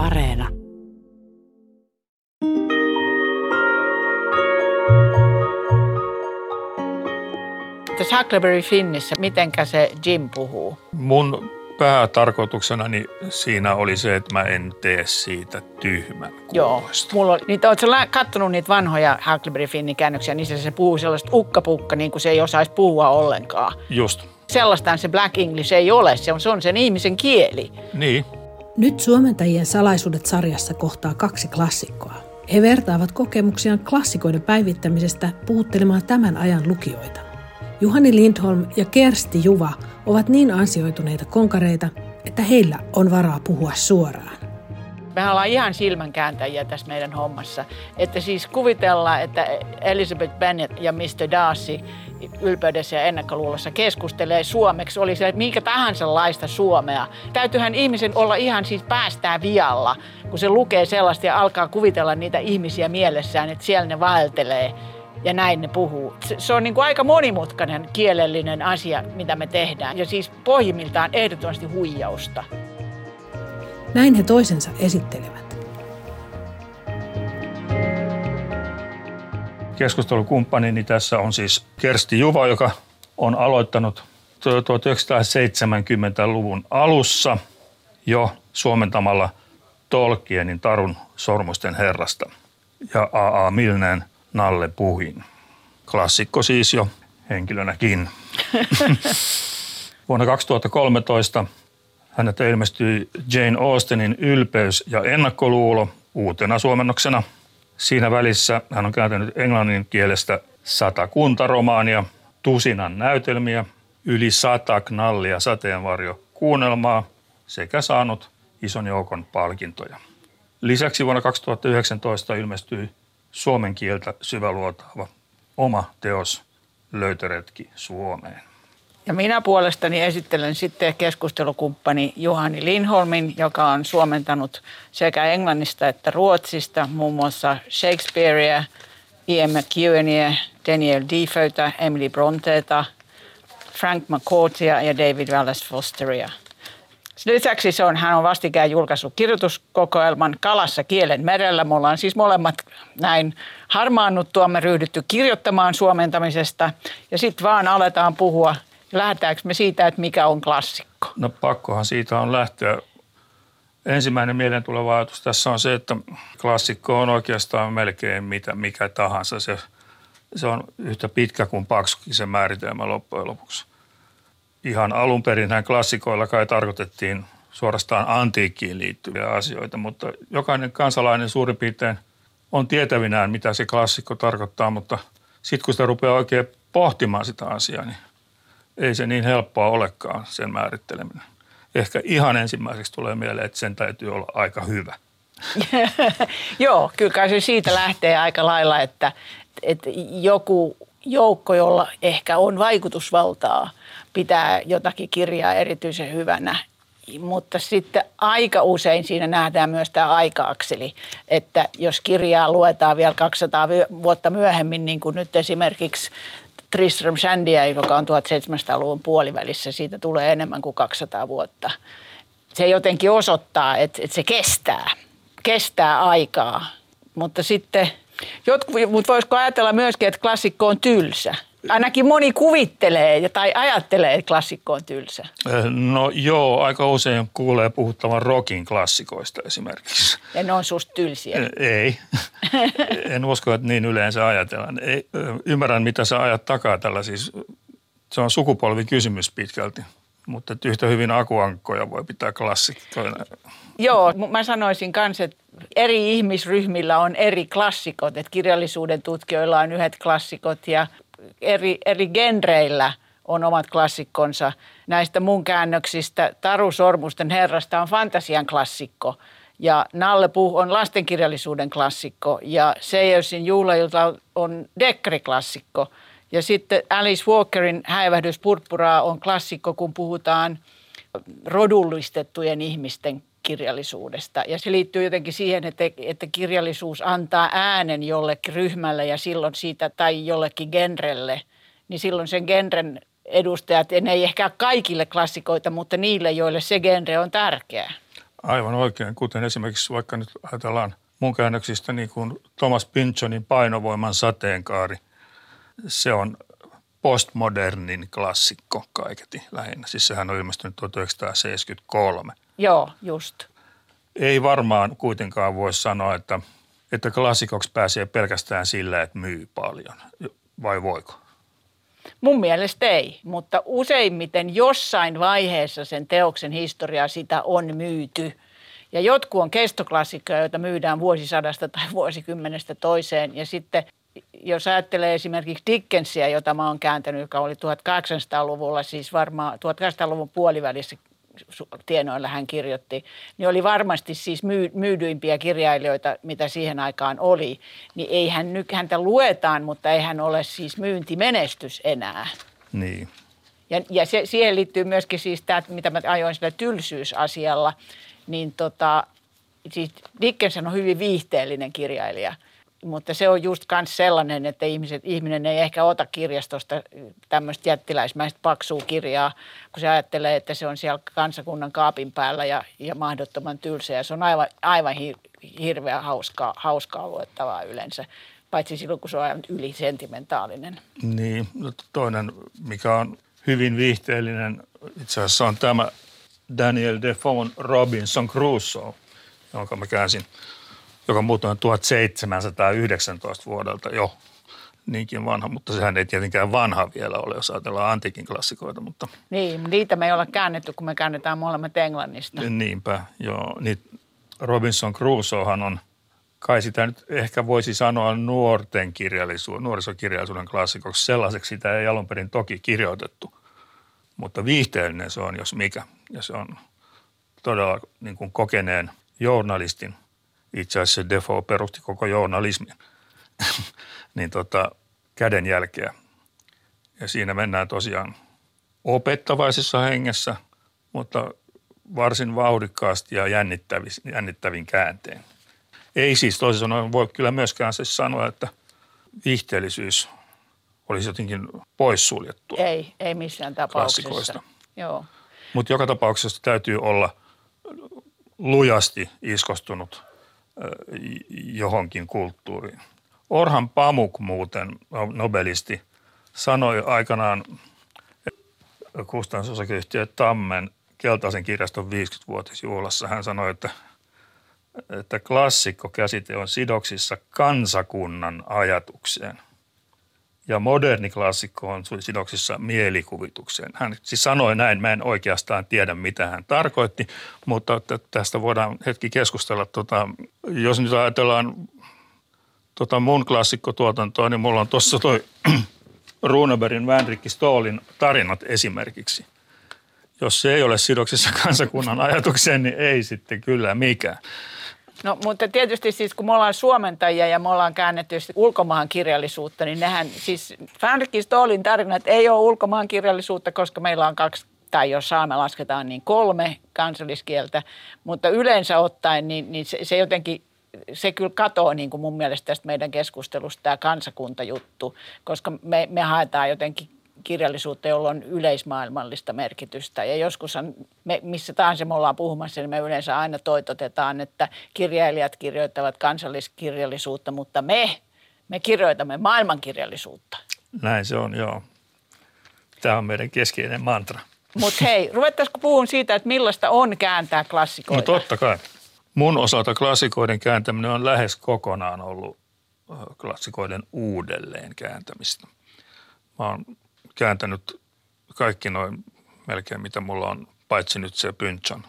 Areena. Tässä Huckleberry Finnissä, mitenkä se Jim puhuu? Mun päätarkoituksenani siinä oli se, että mä en tee siitä tyhmän Joo, kuuloista. mulla on, niitä, ootko katsonut niitä vanhoja Huckleberry Finnin käännöksiä, niissä se puhuu sellaista ukkapukka, niin kuin se ei osaisi puhua ollenkaan. Just. Sellaistaan se Black English ei ole, se on, se on sen ihmisen kieli. Niin. Nyt Suomentajien salaisuudet sarjassa kohtaa kaksi klassikkoa. He vertaavat kokemuksiaan klassikoiden päivittämisestä puhuttelemaan tämän ajan lukijoita. Juhani Lindholm ja Kersti Juva ovat niin ansioituneita konkareita, että heillä on varaa puhua suoraan. Me ollaan ihan silmänkääntäjiä tässä meidän hommassa. Että siis kuvitellaan, että Elizabeth Bennet ja Mr. Darcy ylpeydessä ja ennakkoluulossa keskustelee suomeksi, oli se minkä tahansa laista suomea. Täytyyhän ihmisen olla ihan siis päästään vialla, kun se lukee sellaista ja alkaa kuvitella niitä ihmisiä mielessään, että siellä ne vaeltelee ja näin ne puhuu. Se, se on niin kuin aika monimutkainen kielellinen asia, mitä me tehdään. Ja siis pohjimmiltaan ehdottomasti huijausta. Näin he toisensa esittelevät. Keskustelukumppanini tässä on siis Kersti Juva, joka on aloittanut 1970-luvun alussa jo suomentamalla Tolkienin Tarun sormusten herrasta ja A.A. Milneen Nalle Puhin. Klassikko siis jo henkilönäkin. Vuonna 2013 hänet ilmestyi Jane Austenin Ylpeys ja ennakkoluulo uutena suomennoksena. Siinä välissä hän on kääntänyt englannin kielestä sata kuntaromaania, tusinan näytelmiä, yli sata knallia sateenvarjo kuunnelmaa sekä saanut ison joukon palkintoja. Lisäksi vuonna 2019 ilmestyi suomen kieltä syväluotaava oma teos Löytöretki Suomeen. Ja minä puolestani esittelen sitten keskustelukumppani Juhani Lindholmin, joka on suomentanut sekä englannista että ruotsista muun muassa Shakespearea, Ian McEwenia, Daniel Defoeta, Emily Bronteeta, Frank McCourtia ja David Wallace Fosteria. Lisäksi se on, hän on vastikään julkaissut kirjoituskokoelman Kalassa kielen merellä. Me ollaan siis molemmat näin harmaannuttuamme ryhdytty kirjoittamaan suomentamisesta ja sitten vaan aletaan puhua Lähdetäänkö me siitä, että mikä on klassikko? No pakkohan siitä on lähteä. Ensimmäinen mieleen tuleva ajatus tässä on se, että klassikko on oikeastaan melkein mitä, mikä tahansa. Se, se on yhtä pitkä kuin paksukin se määritelmä loppujen lopuksi. Ihan alun perin klassikoilla kai tarkoitettiin suorastaan antiikkiin liittyviä asioita, mutta jokainen kansalainen suurin piirtein on tietävinään, mitä se klassikko tarkoittaa, mutta sitten kun sitä rupeaa oikein pohtimaan sitä asiaa, niin ei se niin helppoa olekaan sen määritteleminen. Ehkä ihan ensimmäiseksi tulee mieleen, että sen täytyy olla aika hyvä. Joo, kyllä se siitä lähtee aika lailla, että, että joku joukko, jolla ehkä on vaikutusvaltaa, pitää jotakin kirjaa erityisen hyvänä. Mutta sitten aika usein siinä nähdään myös tämä aika-akseli, että jos kirjaa luetaan vielä 200 vuotta myöhemmin, niin kuin nyt esimerkiksi Tristram Shandia, joka on 1700-luvun puolivälissä, siitä tulee enemmän kuin 200 vuotta. Se jotenkin osoittaa, että, että se kestää, kestää aikaa, mutta sitten jotkut, mutta voisiko ajatella myöskin, että klassikko on tylsä? Ainakin moni kuvittelee tai ajattelee, että klassikko on tylsä. No joo, aika usein kuulee puhuttavan rockin klassikoista esimerkiksi. Ja ne on susta tylsiä. Ei. en usko, että niin yleensä ajatellaan. Ei, ymmärrän, mitä sä ajat takaa tällä. Siis, se on sukupolvikysymys pitkälti, mutta yhtä hyvin akuankkoja voi pitää klassikkoina. Joo, mä sanoisin myös, että eri ihmisryhmillä on eri klassikot. Että kirjallisuuden tutkijoilla on yhdet klassikot ja eri, eri genreillä on omat klassikkonsa. Näistä mun käännöksistä Taru Sormusten herrasta on fantasian klassikko ja Nalle Puh on lastenkirjallisuuden klassikko ja Seijörsin juhlailta on dekkariklassikko. Ja sitten Alice Walkerin Häivähdys purppuraa on klassikko, kun puhutaan rodullistettujen ihmisten kirjallisuudesta. Ja se liittyy jotenkin siihen, että, että kirjallisuus antaa äänen jollekin ryhmälle ja silloin siitä tai jollekin genrelle, niin silloin sen genren edustajat, ja ne ei ehkä kaikille klassikoita, mutta niille, joille se genre on tärkeä. Aivan oikein, kuten esimerkiksi vaikka nyt ajatellaan mun käännöksistä niin kuin Thomas Pynchonin painovoiman sateenkaari. Se on postmodernin klassikko kaiketi lähinnä. Siis sehän on ilmestynyt 1973. Joo, just. Ei varmaan kuitenkaan voi sanoa, että, että klassikoksi pääsee pelkästään sillä, että myy paljon. Vai voiko? Mun mielestä ei, mutta useimmiten jossain vaiheessa sen teoksen historiaa sitä on myyty. Ja jotkut on kestoklassikkoja, joita myydään vuosisadasta tai vuosikymmenestä toiseen. Ja sitten jos ajattelee esimerkiksi Dickensia, jota mä oon kääntänyt, joka oli 1800-luvulla, siis varmaan 1800-luvun puolivälissä tienoilla hän kirjoitti, niin oli varmasti siis myy, myydyimpiä kirjailijoita, mitä siihen aikaan oli. Niin ei hän nyt, häntä luetaan, mutta ei hän ole siis myyntimenestys enää. Niin. Ja, ja se, siihen liittyy myöskin siis tämä, mitä mä ajoin sillä tylsyysasialla, niin tota, siis Dickenson on hyvin viihteellinen kirjailija – mutta se on just myös sellainen, että ihmiset, ihminen ei ehkä ota kirjastosta tämmöistä jättiläismäistä paksua kirjaa, kun se ajattelee, että se on siellä kansakunnan kaapin päällä ja, ja mahdottoman tylsä. Ja se on aivan, aivan hir, hirveän hauskaa, hauskaa luettavaa yleensä, paitsi silloin, kun se on aivan ylisentimentaalinen. Niin, no toinen, mikä on hyvin viihteellinen, itse asiassa on tämä Daniel Defoe Robinson Crusoe, jonka mä käänsin – joka muuten on 1719 vuodelta jo niinkin vanha, mutta sehän ei tietenkään vanha vielä ole, jos ajatellaan antiikin klassikoita. Mutta... Niin, niitä me ei olla käännetty, kun me käännetään molemmat englannista. Niinpä, joo. Niin Robinson Crusoehan on, kai sitä nyt ehkä voisi sanoa nuorten kirjallisuuden, nuorisokirjallisuuden klassikoksi. Sellaiseksi sitä ei alun perin toki kirjoitettu, mutta viihteellinen se on, jos mikä. Ja se on todella niin kuin kokeneen journalistin – itse asiassa Defoe perusti koko journalismin, niin tota, kädenjälkeä. Ja siinä mennään tosiaan opettavaisessa hengessä, mutta varsin vauhdikkaasti ja jännittävin käänteen. Ei siis toisin sanoen voi kyllä myöskään siis sanoa, että viihteellisyys olisi jotenkin poissuljettua. Ei, ei missään tapauksessa. Joo. Mutta joka tapauksessa täytyy olla lujasti iskostunut johonkin kulttuuriin. Orhan Pamuk muuten, nobelisti, sanoi aikanaan kustannusosakeyhtiö Tammen keltaisen kirjaston 50-vuotisjuhlassa. Hän sanoi, että, että klassikko-käsite on sidoksissa kansakunnan ajatukseen – ja moderni klassikko on sidoksissa mielikuvitukseen. Hän siis sanoi näin, mä en oikeastaan tiedä mitä hän tarkoitti, mutta tästä voidaan hetki keskustella. Tota, jos nyt ajatellaan tota mun klassikkotuotantoa, niin mulla on tuossa toi Runebergin Vänrikki Stoolin tarinat esimerkiksi. Jos se ei ole sidoksissa kansakunnan ajatukseen, niin ei sitten kyllä mikään. No mutta tietysti siis kun me ollaan suomentajia ja me ollaan käännetty ulkomaan kirjallisuutta, niin nehän siis Fänrikki Stolin tarinat ei ole ulkomaan kirjallisuutta, koska meillä on kaksi tai jos saame lasketaan niin kolme kansalliskieltä, mutta yleensä ottaen niin, niin se, se jotenkin se kyllä katoaa niin kuin mun mielestä tästä meidän keskustelusta tämä kansakuntajuttu, koska me, me haetaan jotenkin kirjallisuutta, jolla on yleismaailmallista merkitystä. Ja joskus me, missä tahansa me ollaan puhumassa, niin me yleensä aina toitotetaan, että kirjailijat kirjoittavat kansalliskirjallisuutta, mutta me, me kirjoitamme maailmankirjallisuutta. Näin se on, joo. Tämä on meidän keskeinen mantra. Mutta hei, ruvettaisiko puhun siitä, että millaista on kääntää klassikoita? No totta kai. Mun osalta klassikoiden kääntäminen on lähes kokonaan ollut klassikoiden uudelleen kääntämistä. Mä oon kääntänyt kaikki noin melkein, mitä mulla on, paitsi nyt se Pynchon.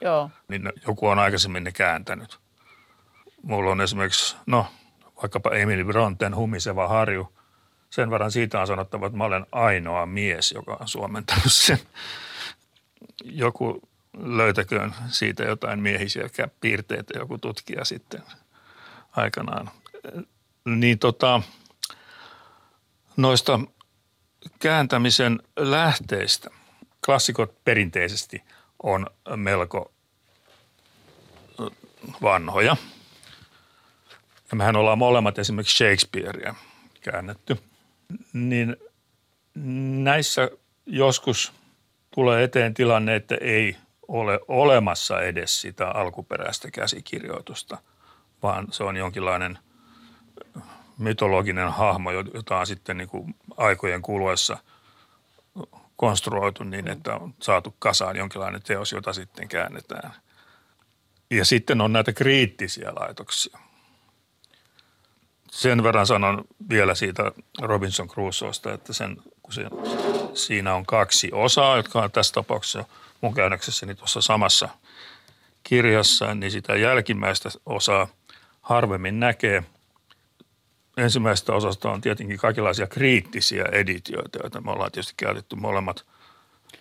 Joo. Niin joku on aikaisemmin ne kääntänyt. Mulla on esimerkiksi, no vaikkapa Emily Bronten Humiseva harju. Sen verran siitä on sanottava, että mä olen ainoa mies, joka on suomentanut sen. Joku löytäköön siitä jotain miehisiä piirteitä, joku tutkija sitten aikanaan. Niin tota, noista kääntämisen lähteistä klassikot perinteisesti on melko vanhoja. Ja mehän ollaan molemmat esimerkiksi Shakespearea käännetty. Niin näissä joskus tulee eteen tilanne, että ei ole olemassa edes sitä alkuperäistä käsikirjoitusta, vaan se on jonkinlainen mytologinen hahmo, jota on sitten niin kuin aikojen kuluessa konstruoitu niin, että on saatu kasaan jonkinlainen teos, jota sitten käännetään. Ja sitten on näitä kriittisiä laitoksia. Sen verran sanon vielä siitä Robinson Crusoesta, että sen, kun se, siinä on kaksi osaa, jotka on tässä tapauksessa – mun käännöksessäni tuossa samassa kirjassa, niin sitä jälkimmäistä osaa harvemmin näkee. Ensimmäisestä osasta on tietenkin kaikenlaisia kriittisiä editioita, joita me ollaan tietysti käytetty molemmat.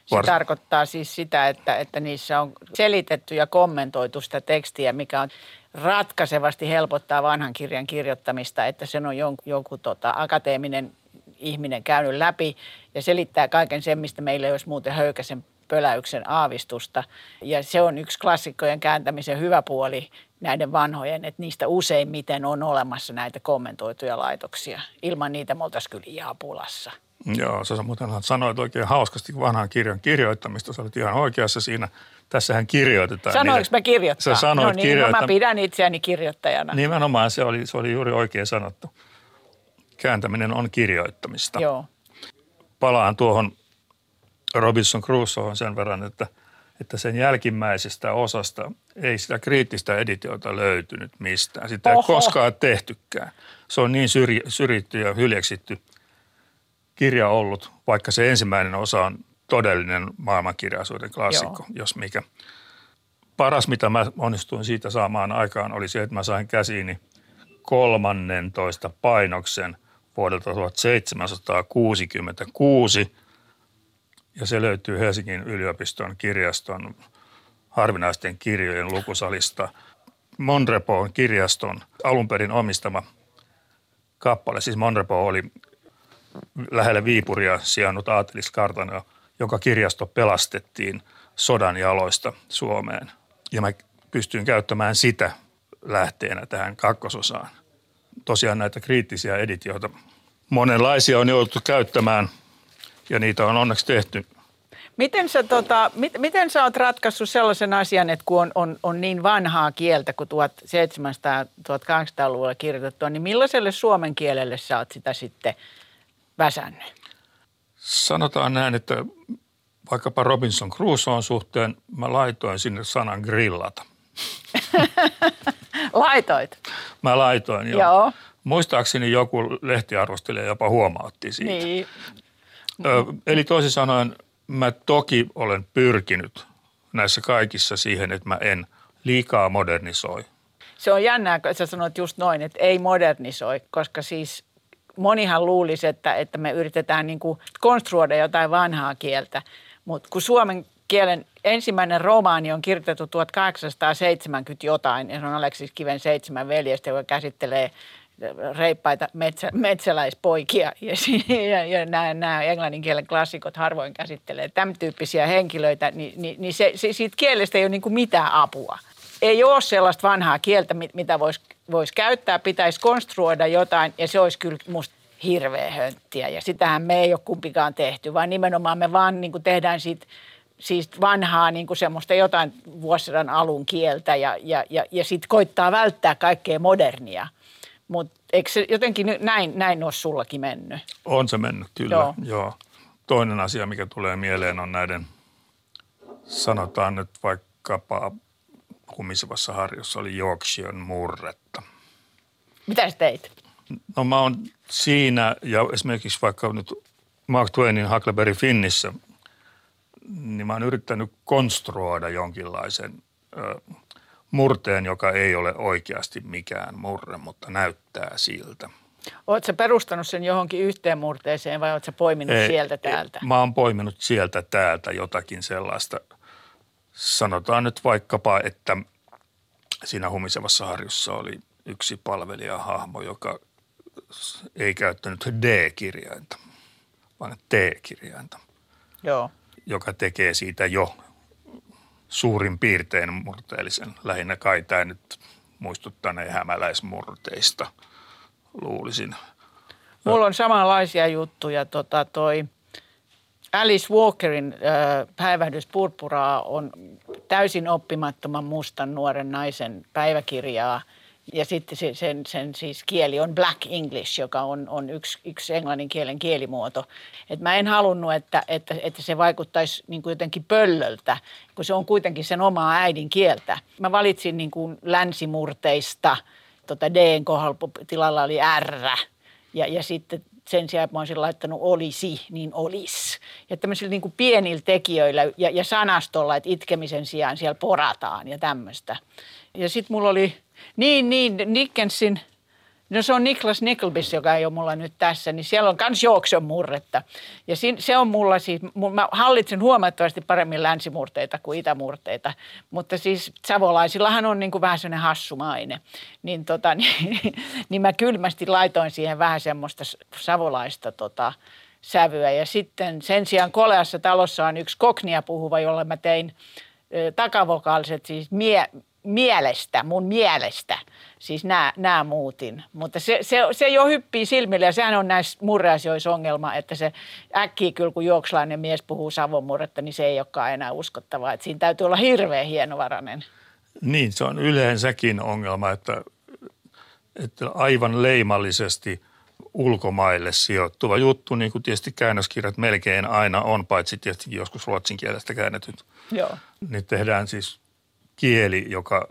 Se Vars... tarkoittaa siis sitä, että, että niissä on selitetty ja kommentoitu sitä tekstiä, mikä on ratkaisevasti helpottaa vanhan kirjan kirjoittamista, että sen on jonkun, joku tota, akateeminen ihminen käynyt läpi ja selittää kaiken sen, mistä meillä ei olisi muuten höykäsen pöläyksen aavistusta. Ja se on yksi klassikkojen kääntämisen hyvä puoli näiden vanhojen, että niistä useimmiten on olemassa näitä kommentoituja laitoksia. Ilman niitä me oltaisiin kyllä ihan pulassa. Joo, sä muuten sanoit oikein hauskasti vanhan kirjan kirjoittamista. Sä olit ihan oikeassa siinä. Tässähän kirjoitetaan. Sanoinko mä kirjoittaa? Sä sanoit no niin, kirjoittaa. no mä pidän itseäni kirjoittajana. Nimenomaan se oli, se oli juuri oikein sanottu. Kääntäminen on kirjoittamista. Joo. Palaan tuohon Robinson Crusoe on sen verran, että, että sen jälkimmäisestä osasta ei sitä kriittistä editiota löytynyt mistään. Sitä Oho. ei koskaan tehtykään. Se on niin syri, syrjitty ja hyljeksitty kirja ollut, vaikka se ensimmäinen osa on todellinen maailmankirjallisuuden klassikko, Joo. jos mikä. Paras, mitä mä onnistuin siitä saamaan aikaan, oli se, että mä sain käsiini 13 painoksen vuodelta 1766 ja se löytyy Helsingin yliopiston kirjaston harvinaisten kirjojen lukusalista. Monrepoon kirjaston alun perin omistama kappale. Siis Monrepo oli lähellä Viipuria sijannut aateliskartano, joka kirjasto pelastettiin sodan jaloista Suomeen. Ja mä pystyin käyttämään sitä lähteenä tähän kakkososaan. Tosiaan näitä kriittisiä editioita monenlaisia on jouduttu käyttämään – ja niitä on onneksi tehty. Miten sä, tota, mit, miten sä oot ratkaissut sellaisen asian, että kun on, on, on niin vanhaa kieltä kuin 1700-1800-luvulla kirjoitettua, niin millaiselle suomen kielelle sä oot sitä sitten väsännyt? Sanotaan näin, että vaikkapa Robinson Crusoen suhteen mä laitoin sinne sanan grillata. Laitoit? Mä laitoin, joo. joo. Muistaakseni joku lehtiarvostelija jopa huomautti siitä. Niin. Eli toisin sanoen mä toki olen pyrkinyt näissä kaikissa siihen, että mä en liikaa modernisoi. Se on jännää, kun sä sanoit just noin, että ei modernisoi, koska siis monihan luulisi, että, että me yritetään niin kuin konstruoida jotain vanhaa kieltä, mutta kun suomen kielen ensimmäinen romaani on kirjoitettu 1870 jotain, ja se on Aleksis Kiven seitsemän veljestä, joka käsittelee reippaita metsä, metsäläispoikia ja, ja, ja nämä, nämä englannin kielen klassikot harvoin käsittelee tämän tyyppisiä henkilöitä, niin, niin, niin se, se, siitä kielestä ei ole niin kuin mitään apua. Ei ole sellaista vanhaa kieltä, mitä voisi vois käyttää, pitäisi konstruoida jotain ja se olisi kyllä musta hirveä hönttiä. Ja sitähän me ei ole kumpikaan tehty, vaan nimenomaan me vaan niin kuin tehdään siitä siis vanhaa niin kuin semmoista jotain vuosisadan alun kieltä ja, ja, ja, ja sitten koittaa välttää kaikkea modernia – mutta eikö se jotenkin näin, näin ole sullakin mennyt? On se mennyt, kyllä. Joo. Joo. Toinen asia, mikä tulee mieleen, on näiden, sanotaan nyt vaikkapa kumisevassa harjossa oli Yorkshiren murretta. Mitä sä teit? No mä oon siinä ja esimerkiksi vaikka nyt Mark Twainin Huckleberry Finnissä, niin mä oon yrittänyt konstruoida jonkinlaisen ö, murteen, joka ei ole oikeasti mikään murre, mutta näyttää siltä. Oletko perustanut sen johonkin yhteen murteeseen vai oletko poiminut ei, sieltä täältä? Mä oon poiminut sieltä täältä jotakin sellaista. Sanotaan nyt vaikkapa, että siinä humisevassa harjussa oli yksi palvelijahahmo, joka ei käyttänyt D-kirjainta, vaan T-kirjainta. Joo. Joka tekee siitä jo suurin piirtein murteellisen. Lähinnä kai tämä nyt muistuttaneen hämäläismurteista, luulisin. Mulla on samanlaisia juttuja. Tota, toi Alice Walkerin äh, Päivähdys purpuraa on täysin oppimattoman mustan nuoren naisen päiväkirjaa. Ja sitten se, sen, sen siis kieli on Black English, joka on, on yksi, yksi englannin kielen kielimuoto. Et mä en halunnut, että, että, että se vaikuttaisi niin kuin jotenkin pöllöltä, kun se on kuitenkin sen omaa äidinkieltä. Mä valitsin niin kuin länsimurteista, tota D kohdalla tilalla oli R ja, ja sitten sen sijaan, että mä olisin laittanut olisi, niin olis. Ja tämmöisillä niin pienillä tekijöillä ja, ja sanastolla, että itkemisen sijaan siellä porataan ja tämmöistä. Ja sitten mulla oli, niin, niin, Nickensin – No se on Niklas Nicklebys, joka ei ole mulla nyt tässä, niin siellä on myös Jookson murretta. Ja se on mulla siis, mä hallitsen huomattavasti paremmin länsimurteita kuin itämurteita, mutta siis savolaisillahan on niin kuin vähän sellainen hassumaine. Niin, tota, niin, niin mä kylmästi laitoin siihen vähän semmoista savolaista tota, sävyä. Ja sitten sen sijaan Koleassa talossa on yksi koknia puhuva, jolle mä tein takavokaaliset siis mie, mielestä, mun mielestä, siis nämä, nämä muutin. Mutta se, se, se jo hyppii silmille ja sehän on näissä murreasioissa ongelma, että se äkkiä kyllä kun juokslainen mies puhuu savon murretta, niin se ei olekaan enää uskottavaa. Että siinä täytyy olla hirveän hienovarainen. Niin, se on yleensäkin ongelma, että, että aivan leimallisesti ulkomaille sijoittuva juttu, niin kuin tietysti käännöskirjat melkein aina on, paitsi tietysti joskus ruotsin kielestä käännetyt. Joo. Niin tehdään siis kieli, joka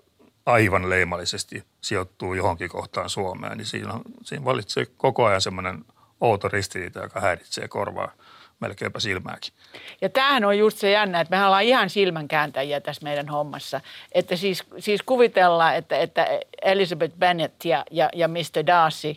aivan leimallisesti sijoittuu johonkin kohtaan Suomeen, niin siinä, siinä valitsee koko ajan semmoinen outo ristiriita, joka häiritsee korvaa melkeinpä silmääkin. Ja tämähän on just se jännä, että mehän ollaan ihan silmänkääntäjiä tässä meidän hommassa. Että siis, siis kuvitellaan, että, että Elizabeth Bennet ja, ja, ja Mr. Darcy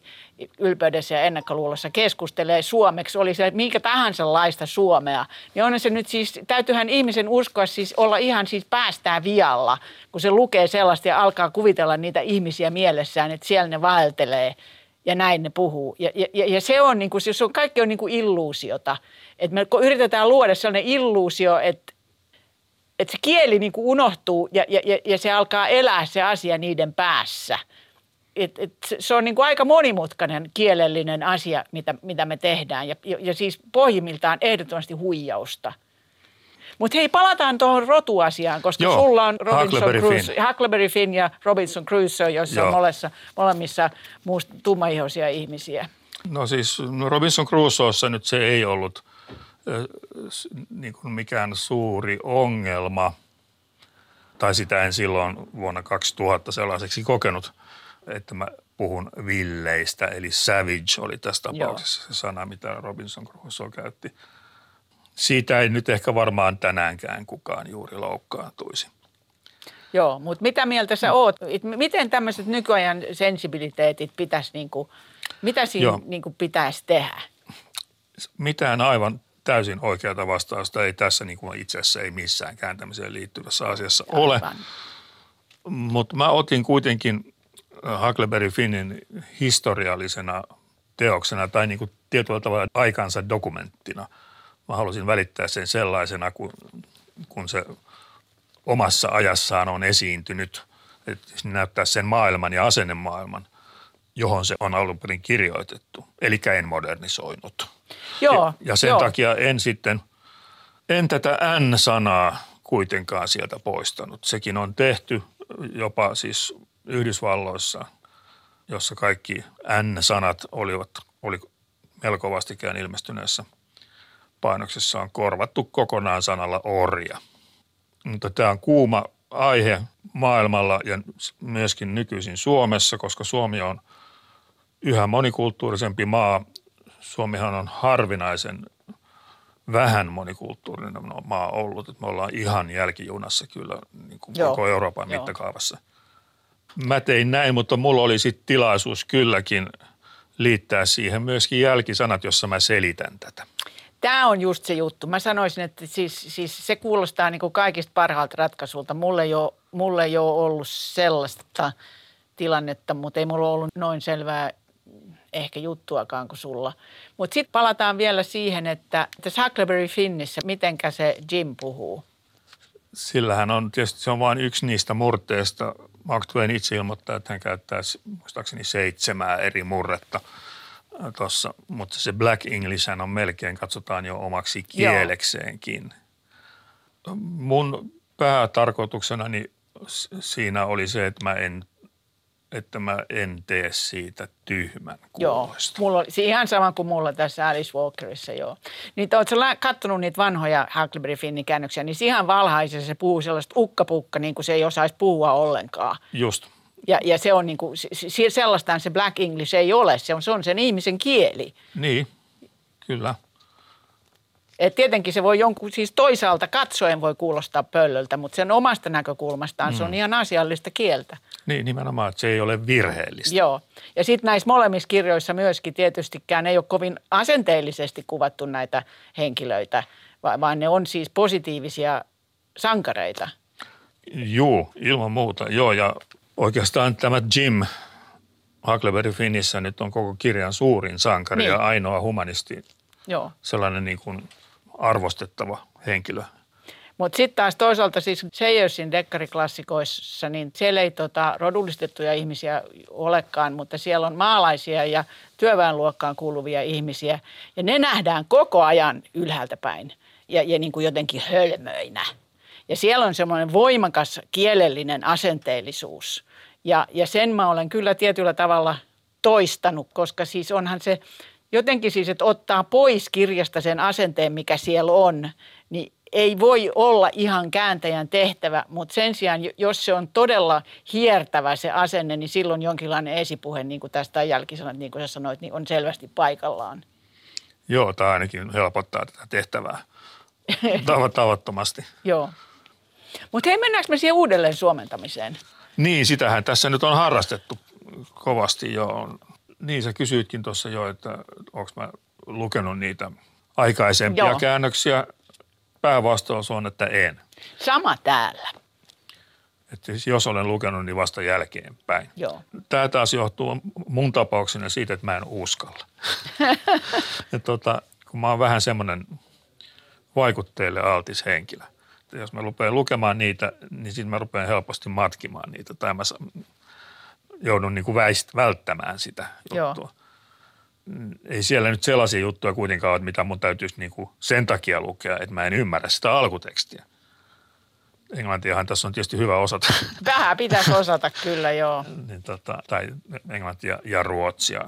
ylpeydessä ja ennakkoluulossa keskustelee suomeksi, oli se minkä tahansa laista suomea, niin on se nyt siis, täytyyhän ihmisen uskoa siis olla ihan siis päästään vialla, kun se lukee sellaista ja alkaa kuvitella niitä ihmisiä mielessään, että siellä ne vaeltelee ja näin ne puhuu. Ja, ja, ja se on, niin kuin, se on, kaikki on niin kuin illuusiota. Että me yritetään luoda sellainen illuusio, että, että se kieli niin kuin unohtuu ja, ja, ja se alkaa elää se asia niiden päässä. Et, et se on niin kuin aika monimutkainen kielellinen asia, mitä, mitä me tehdään ja, ja siis pohjimmiltaan ehdottomasti huijausta – mutta hei, palataan tuohon rotuasiaan, koska Joo, sulla on Robinson Huckleberry Crusoe, Finn. Huckleberry Finn ja Robinson Crusoe, joissa Joo. on molessa, molemmissa muust, tummaihoisia ihmisiä. No siis no Robinson Crusoessa nyt se ei ollut äh, niin kuin mikään suuri ongelma, tai sitä en silloin vuonna 2000 sellaiseksi kokenut, että mä puhun villeistä, eli savage oli tässä tapauksessa Joo. se sana, mitä Robinson Crusoe käytti – siitä ei nyt ehkä varmaan tänäänkään kukaan juuri loukkaantuisi. Joo, mutta mitä mieltä sä oot? Miten tämmöiset nykyajan sensibiliteetit pitäisi, niin kuin, mitä siinä niin kuin pitäisi tehdä? Mitään aivan täysin oikeata vastausta ei tässä niin kuin itse asiassa ei missään kääntämiseen liittyvässä asiassa aivan. ole. Mutta mä otin kuitenkin Huckleberry Finnin historiallisena teoksena tai niin kuin tietyllä tavalla aikansa dokumenttina – mä halusin välittää sen sellaisena, kun, kun se omassa ajassaan on esiintynyt, että näyttää sen maailman ja asennemaailman, johon se on alun perin kirjoitettu. Eli en modernisoinut. Joo, ja, ja sen joo. takia en sitten, en tätä N-sanaa kuitenkaan sieltä poistanut. Sekin on tehty jopa siis Yhdysvalloissa, jossa kaikki N-sanat olivat, oli melko vastikään ilmestyneessä – painoksessa on korvattu kokonaan sanalla orja. Mutta tämä on kuuma aihe maailmalla ja myöskin nykyisin Suomessa, koska Suomi on yhä monikulttuurisempi maa. Suomihan on harvinaisen vähän monikulttuurinen maa ollut. Että me ollaan ihan jälkijunassa kyllä niin kuin Joo. koko Euroopan Joo. mittakaavassa. Mä tein näin, mutta mulla oli sitten tilaisuus kylläkin liittää siihen myöskin jälkisanat, jossa mä selitän tätä. Tämä on just se juttu. Mä sanoisin, että siis, siis se kuulostaa niin kuin kaikista parhaalta ratkaisulta. Mulle ei, ole, mulle ei ole ollut sellaista tilannetta, mutta ei mulla ollut noin selvää ehkä juttuakaan kuin sulla. Mutta sitten palataan vielä siihen, että tässä Huckleberry Finnissä, mitenkä se Jim puhuu? Sillähän on tietysti, se on vain yksi niistä murteista. Mark Twain itse ilmoittaa, että hän käyttää muistaakseni seitsemää eri murretta – tuossa, mutta se Black English on melkein, katsotaan jo omaksi kielekseenkin. Mun päätarkoituksenani siinä oli se, että mä en että mä en tee siitä tyhmän kuulosta. Joo, mulla oli, ihan sama kuin mulla tässä Alice Walkerissa, joo. Niin ootko katsonut niitä vanhoja Huckleberry Finnin käännöksiä, niin ihan valhaisessa se puhuu sellaista ukkapukka, niin kuin se ei osaisi puhua ollenkaan. Just. Ja, ja se on niin kuin, sellaistaan se Black English ei ole, se on, se on sen ihmisen kieli. Niin, kyllä. Et tietenkin se voi jonkun, siis toisaalta katsoen voi kuulostaa pöllöltä, mutta sen omasta näkökulmastaan mm. se on mm. ihan asiallista kieltä. Niin, nimenomaan, että se ei ole virheellistä. Joo. Ja sitten näissä molemmissa kirjoissa myöskin tietystikään ei ole kovin asenteellisesti kuvattu näitä henkilöitä, vaan ne on siis positiivisia sankareita. Joo, ilman muuta. Joo, ja oikeastaan tämä Jim Huckleberry Finnissä nyt on koko kirjan suurin sankari niin. ja ainoa humanisti. Joo. Sellainen niin kuin arvostettava henkilö. Mutta sitten taas toisaalta siis Sayersin dekkariklassikoissa, niin siellä ei tota, rodullistettuja ihmisiä olekaan, mutta siellä on maalaisia ja työväenluokkaan kuuluvia ihmisiä. Ja ne nähdään koko ajan ylhäältä päin ja, ja niin kuin jotenkin hölmöinä. Ja siellä on semmoinen voimakas kielellinen asenteellisuus. Ja, ja sen mä olen kyllä tietyllä tavalla toistanut, koska siis onhan se jotenkin siis, että ottaa pois kirjasta sen asenteen, mikä siellä on, niin ei voi olla ihan kääntäjän tehtävä, mutta sen sijaan, jos se on todella hiertävä se asenne, niin silloin jonkinlainen esipuhe, niin kuin tästä jälkisanat, niin kuin sä sanoit, niin on selvästi paikallaan. Joo, tämä ainakin helpottaa tätä tehtävää tavattomasti. Joo. Mutta hei, mennäänkö me siihen uudelleen suomentamiseen? Niin, sitähän tässä nyt on harrastettu kovasti jo. Niin, sä kysyitkin tuossa jo, että onko mä lukenut niitä aikaisempia Joo. käännöksiä päävastaus on, että en. Sama täällä. Että siis jos olen lukenut, niin vasta jälkeenpäin. Joo. Tämä taas johtuu mun tapauksena siitä, että mä en uskalla. ja tota, kun mä oon vähän semmoinen vaikutteille altis henkilö. Että jos mä rupean lukemaan niitä, niin sitten mä rupean helposti matkimaan niitä. Tai mä joudun niin kuin väist, välttämään sitä juttua. Joo ei siellä nyt sellaisia juttuja kuitenkaan ole, mitä mun täytyisi niin kuin sen takia lukea, että mä en ymmärrä sitä alkutekstiä. Englantiahan tässä on tietysti hyvä osata. Vähän pitäisi osata kyllä, joo. niin, tota, tai englantia ja ruotsia.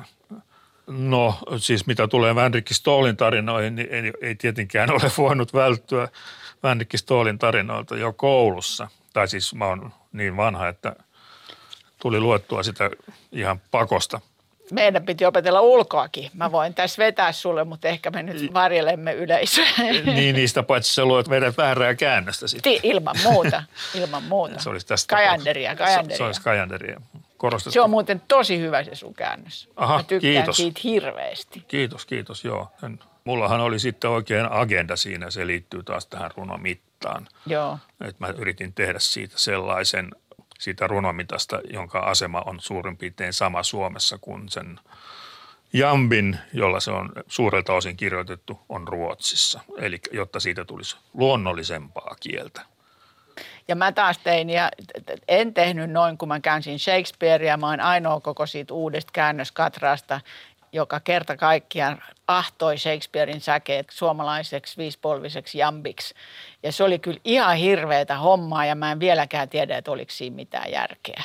No siis mitä tulee Vänrikki Stoolin tarinoihin, niin ei, ei tietenkään ole voinut välttyä Vänrikki Stoolin tarinoilta jo koulussa. Tai siis mä oon niin vanha, että tuli luettua sitä ihan pakosta – meidän piti opetella ulkoakin. Mä voin tässä vetää sulle, mutta ehkä me nyt varjelemme yleisöä. Niin, niistä paitsi sä luot vedät väärää käännöstä sitten. ilman muuta, ilman muuta. Se olisi tästä kajanderia, kajanderia. Se, se olisi kajanderia. Korostettu. Se on muuten tosi hyvä se sun käännös. Aha, Mä tykkään kiitos. siitä hirveästi. Kiitos, kiitos, joo. Mullahan oli sitten oikein agenda siinä, se liittyy taas tähän runomittaan. Joo. Et mä yritin tehdä siitä sellaisen – siitä runomitasta, jonka asema on suurin piirtein sama Suomessa kuin sen Jambin, jolla se on suurelta osin kirjoitettu, on Ruotsissa. Eli jotta siitä tulisi luonnollisempaa kieltä. Ja mä taas tein, ja en tehnyt noin, kun mä käänsin Shakespearea. Mä oon ainoa koko siitä uudesta käännöskatraasta, joka kerta kaikkiaan ahtoi Shakespearein säkeet suomalaiseksi viispolviseksi jambiksi. Ja se oli kyllä ihan hirveätä hommaa ja mä en vieläkään tiedä, että oliko siinä mitään järkeä.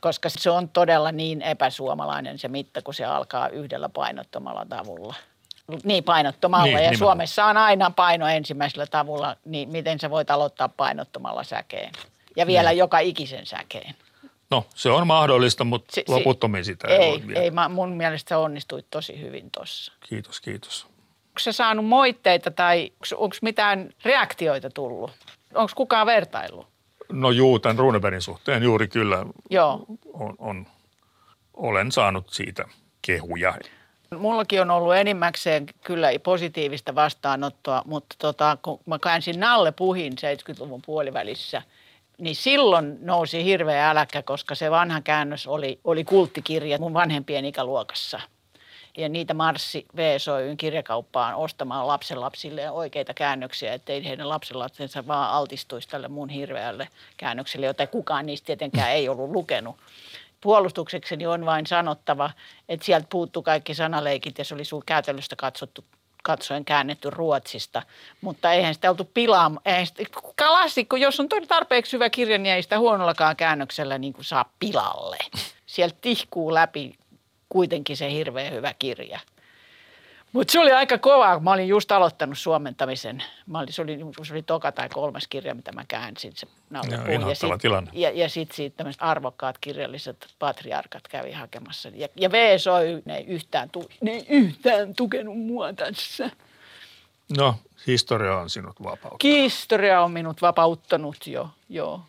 Koska se on todella niin epäsuomalainen se mitta, kun se alkaa yhdellä painottomalla tavulla. Niin, painottomalla. Niin, ja nimenomaan. Suomessa on aina paino ensimmäisellä tavulla, niin miten sä voit aloittaa painottomalla säkeen. Ja vielä niin. joka ikisen säkeen. No se on mahdollista, mutta si, loputtomiin sitä ei, ei voi vielä. Ei, mä, mun mielestä sä onnistuit tosi hyvin tuossa. Kiitos, kiitos. Onko sä saanut moitteita tai onko mitään reaktioita tullut? Onko kukaan vertaillut? No juu, tämän Runebergin suhteen juuri kyllä Joo. On, on, olen saanut siitä kehuja. Mullakin on ollut enimmäkseen kyllä positiivista vastaanottoa, mutta tota, kun mä käänsin Nalle Puhin 70-luvun puolivälissä – niin silloin nousi hirveä äläkkä, koska se vanha käännös oli, oli kulttikirja mun vanhempien ikäluokassa. Ja niitä marssi VSOYn kirjakauppaan ostamaan lapsenlapsille oikeita käännöksiä, ettei heidän lapsenlapsensa vaan altistuisi tälle mun hirveälle käännökselle, jota kukaan niistä tietenkään ei ollut lukenut. Puolustuksekseni on vain sanottava, että sieltä puuttu kaikki sanaleikit ja se oli sun käytännöstä katsottu katsoen käännetty Ruotsista, mutta eihän sitä oltu pilaamaan. Klassikko, jos on tarpeeksi hyvä kirja, niin ei sitä huonollakaan käännöksellä niin kuin saa pilalle. Sieltä tihkuu läpi kuitenkin se hirveän hyvä kirja. Mutta se oli aika kova. Mä olin just aloittanut suomentamisen. Mä olin, se, oli, se oli toka tai kolmas kirja, mitä mä käänsin. Se ja, sit, tilanne. Ja, ja sitten siitä tämmöiset arvokkaat kirjalliset patriarkat kävi hakemassa. Ja, ja VSOY, ne ei, yhtään, tu, ne ei yhtään tukenut mua tässä. No, historia on sinut vapauttanut. Historia on minut vapauttanut jo, joo.